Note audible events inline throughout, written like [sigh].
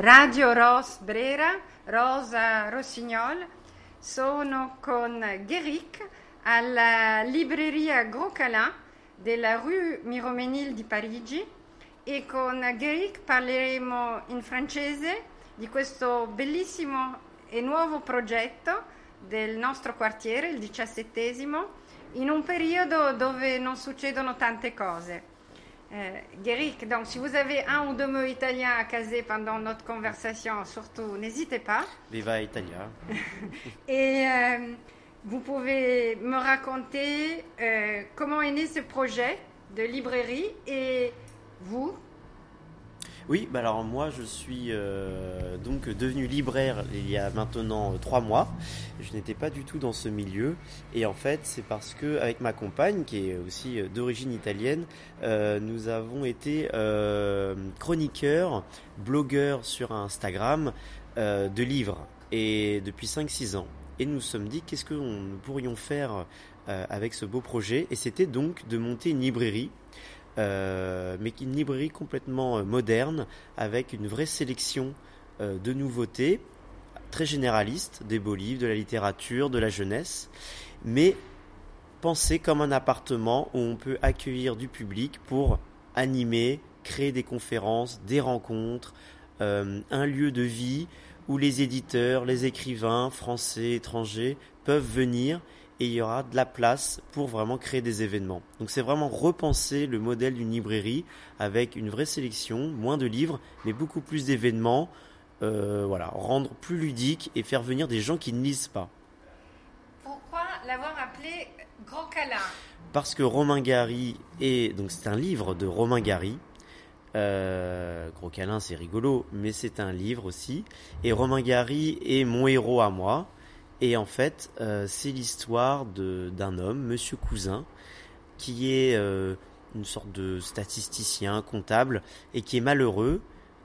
Radio Ros Brera, Rosa Rossignol. Sono con Guéric alla libreria Gros-Calin della rue Miroménil di Parigi e con Guéric parleremo in francese di questo bellissimo e nuovo progetto del nostro quartiere, il diciassettesimo, in un periodo dove non succedono tante cose. Euh, Guéric, donc si vous avez un ou deux mots italiens à caser pendant notre conversation, surtout n'hésitez pas. Viva Italia. [laughs] Et euh, vous pouvez me raconter euh, comment est né ce projet de librairie et vous, Oui, bah alors moi je suis euh, donc devenu libraire il y a maintenant euh, trois mois. Je n'étais pas du tout dans ce milieu et en fait c'est parce que avec ma compagne qui est aussi euh, d'origine italienne, nous avons été chroniqueurs, blogueurs sur Instagram de livres et depuis 5-6 ans. Et nous nous sommes dit qu'est-ce que nous pourrions faire avec ce beau projet? Et c'était donc de monter une librairie mais une librairie complètement euh, moderne avec une vraie sélection euh, de nouveautés très généralistes, des beaux livres, de la littérature, de la jeunesse, mais pensée comme un appartement où on peut accueillir du public pour animer, créer des conférences, des rencontres, euh, un lieu de vie où les éditeurs, les écrivains français, étrangers peuvent venir et il y aura de la place pour vraiment créer des événements. Donc c'est vraiment repenser le modèle d'une librairie avec une vraie sélection, moins de livres, mais beaucoup plus d'événements, euh, voilà, rendre plus ludique et faire venir des gens qui ne lisent pas. pourquoi l'avoir appelé Gros Câlin Parce que Romain Gary est donc c'est un livre de Romain Gary. Euh, Gros câlin, c'est rigolo, mais c'est un livre aussi. Et Romain Gary est mon héros à moi. Et en fait, euh, c'est l'histoire d'un homme, Monsieur Cousin, qui est euh, une sorte de statisticien, comptable, et qui est malheureux,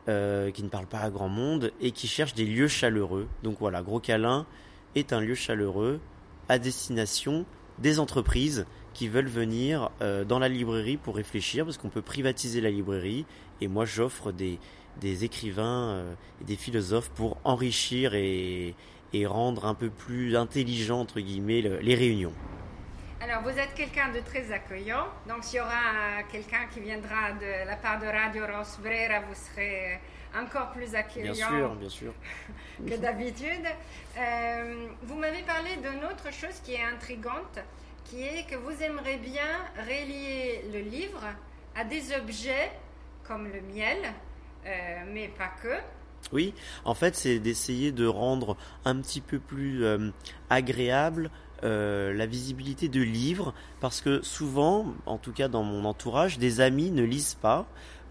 euh, qui ne parle pas à grand monde, et qui cherche des lieux chaleureux. Donc voilà, Gros Câlin est un lieu chaleureux à destination des entreprises qui veulent venir dans la librairie pour réfléchir, parce qu'on peut privatiser la librairie, et moi j'offre des, des écrivains et des philosophes pour enrichir et, et rendre un peu plus intelligent, entre guillemets, le- les réunions. Alors, vous êtes quelqu'un de très accueillant. Donc, s'il y aura euh, quelqu'un qui viendra de la part de Radio Ros Brera, vous serez encore plus Bien accueillant sûr, bien sûr. [laughs] que d'habitude. Euh, vous m'avez parlé d'une autre chose qui est intrigante, qui est que vous aimeriez bien relier le livre à des objets comme le miel, euh, mais pas que. Oui, en fait, c'est d'essayer de rendre un petit peu plus euh, agréable euh, la visibilité de livres, parce que souvent, en tout cas dans mon entourage, des amis ne lisent pas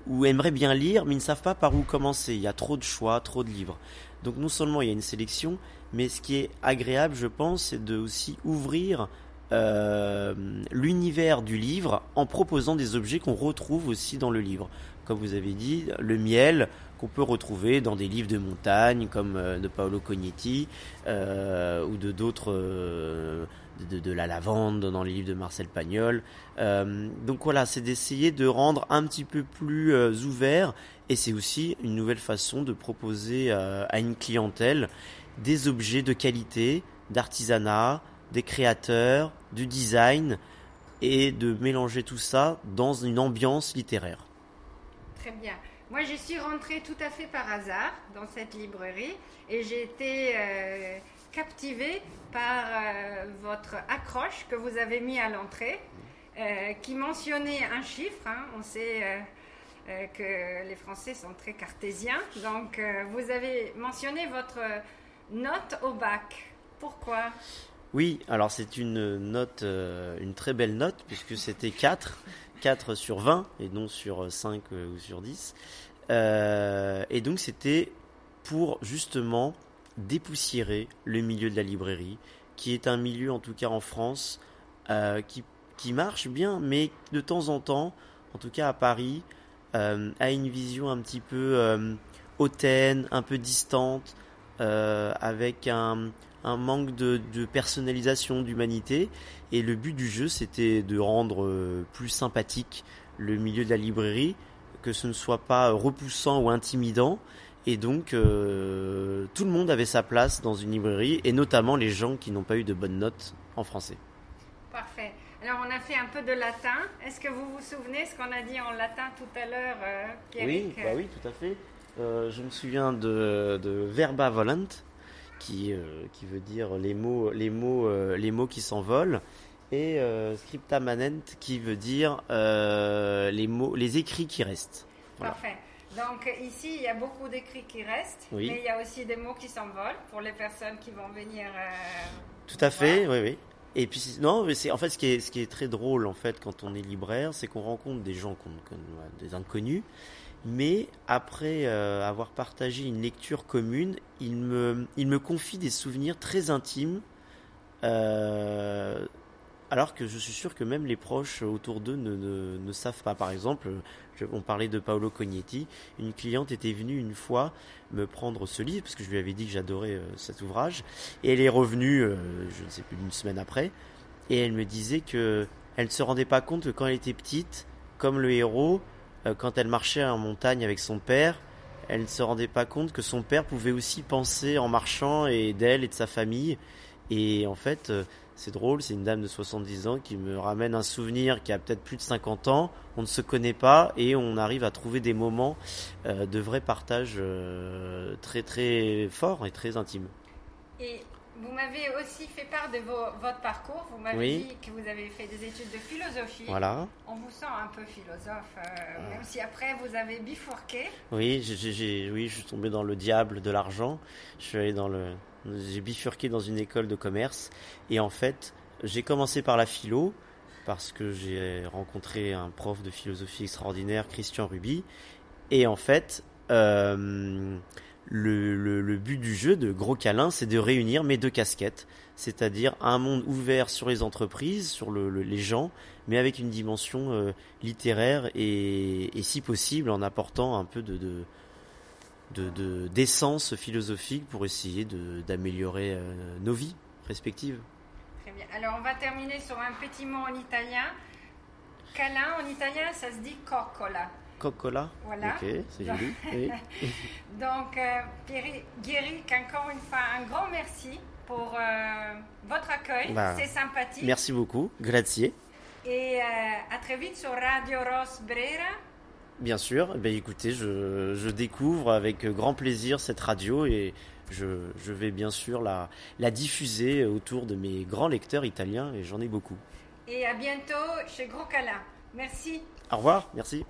ou aimeraient bien lire, mais ne savent pas par où commencer. Il y a trop de choix, trop de livres. Donc non seulement il y a une sélection, mais ce qui est agréable, je pense, c'est de aussi ouvrir euh, l'univers du livre en proposant des objets qu'on retrouve aussi dans le livre. Comme vous avez dit, le miel qu'on peut retrouver dans des livres de montagne comme euh, de Paolo Cognetti euh, ou de d'autres euh, de, la lavande dans les livres de Marcel Pagnol. Donc voilà, c'est d'essayer de rendre un petit peu plus ouvert et c'est aussi une nouvelle façon de proposer à une clientèle des objets de qualité, d'artisanat, des créateurs, du design et de mélanger tout ça dans une ambiance littéraire. Très bien. Moi, je suis rentrée tout à fait par hasard dans cette librairie et j'ai été euh, captivée par euh, votre accroche que vous avez mis à l'entrée, euh, qui mentionnait un chiffre. hein. On sait que les Français sont très cartésiens. Donc, vous avez mentionné votre note au bac. Pourquoi? Oui, alors c'est une note, euh, une très belle note, puisque c'était 4, 4 sur 20, et non sur 5 euh, ou sur 10. Euh, et donc c'était pour justement dépoussiérer le milieu de la librairie, qui est un milieu, en tout cas en France, qui, qui marche bien, mais de temps en temps, en tout cas à Paris, a une vision un petit peu hautaine, un peu distante, avec un, un manque de, de personnalisation, d'humanité. Et le but du jeu, c'était de rendre euh, plus sympathique le milieu de la librairie, que ce ne soit pas repoussant ou intimidant. Et donc, euh, tout le monde avait sa place dans une librairie, et notamment les gens qui n'ont pas eu de bonnes notes en français. Parfait. Alors, on a fait un peu de latin. Est-ce que vous vous souvenez ce qu'on a dit en latin tout à l'heure, euh, Oui, bah oui, tout à fait. Euh, je me souviens de, de verba volant, qui, qui veut dire les mots, les mots, les mots qui s'envolent, et scripta manent, qui veut dire les, mots, les écrits qui restent. Parfait. Donc ici, il y a beaucoup d'écrits qui restent, mais il y a aussi des mots qui s'envolent pour les personnes qui vont venir. Euh, Tout à fait, oui, oui. Et puis non, mais c'est en fait ce qui est ce qui est très drôle en fait quand on est libraire, c'est qu'on rencontre des gens qu'on des inconnus, mais après euh, avoir partagé une lecture commune, ils me confient des souvenirs très intimes. Euh, alors que je suis sûr que même les proches autour d'eux ne, savent pas. Par exemple, on parlait de Paolo Cognetti. Une cliente était venue une fois me prendre ce livre parce que je lui avais dit que j'adorais euh, cet ouvrage. Et elle est revenue, je ne sais plus, une semaine après. Et elle me disait que elle ne se rendait pas compte que quand elle était petite, comme le héros, quand elle marchait en montagne avec son père, elle ne se rendait pas compte que son père pouvait aussi penser en marchant et d'elle et de sa famille. Et en fait, c'est drôle, c'est une dame de 70 ans qui me ramène un souvenir qui a peut-être plus de 50 ans, on ne se connaît pas et on arrive à trouver des moments euh, de vrai partage euh, très très forts et très intimes. Et vous m'avez aussi fait part de votre parcours, vous m'avez dit que vous avez fait des études de philosophie. Voilà. On vous sent un peu philosophe, euh, ah. même si après vous avez bifurqué. Oui, oui, je suis tombé dans le diable de l'argent, je suis allé dans le j'ai bifurqué dans une école de commerce et en fait, j'ai commencé par la philo parce que j'ai rencontré un prof de philosophie extraordinaire, Christian Ruby. Et en fait, euh, le, but du jeu de Gros Câlin, c'est de réunir mes deux casquettes, c'est-à-dire un monde ouvert sur les entreprises, sur le, les gens, mais avec une dimension euh, littéraire et, si possible en apportant un peu de, de de d'essence philosophique pour essayer d'améliorer euh, nos vies respectives. Très bien. Alors on va terminer sur un petit mot en italien. Câlin en italien, ça se dit coccola. Coccola Voilà. Ok, c'est joli. [laughs] Donc, euh, Guéric, encore une fois, un grand merci pour euh, votre accueil. Bah, c'est sympathique. Merci beaucoup. Grazie. Et euh, à très vite sur Radio Ros Brera. Bien sûr, ben écoutez, je, découvre avec grand plaisir cette radio et je, vais bien sûr la, la diffuser autour de mes grands lecteurs italiens et j'en ai beaucoup. Et à bientôt chez Gros Cala. Merci. Au revoir, merci.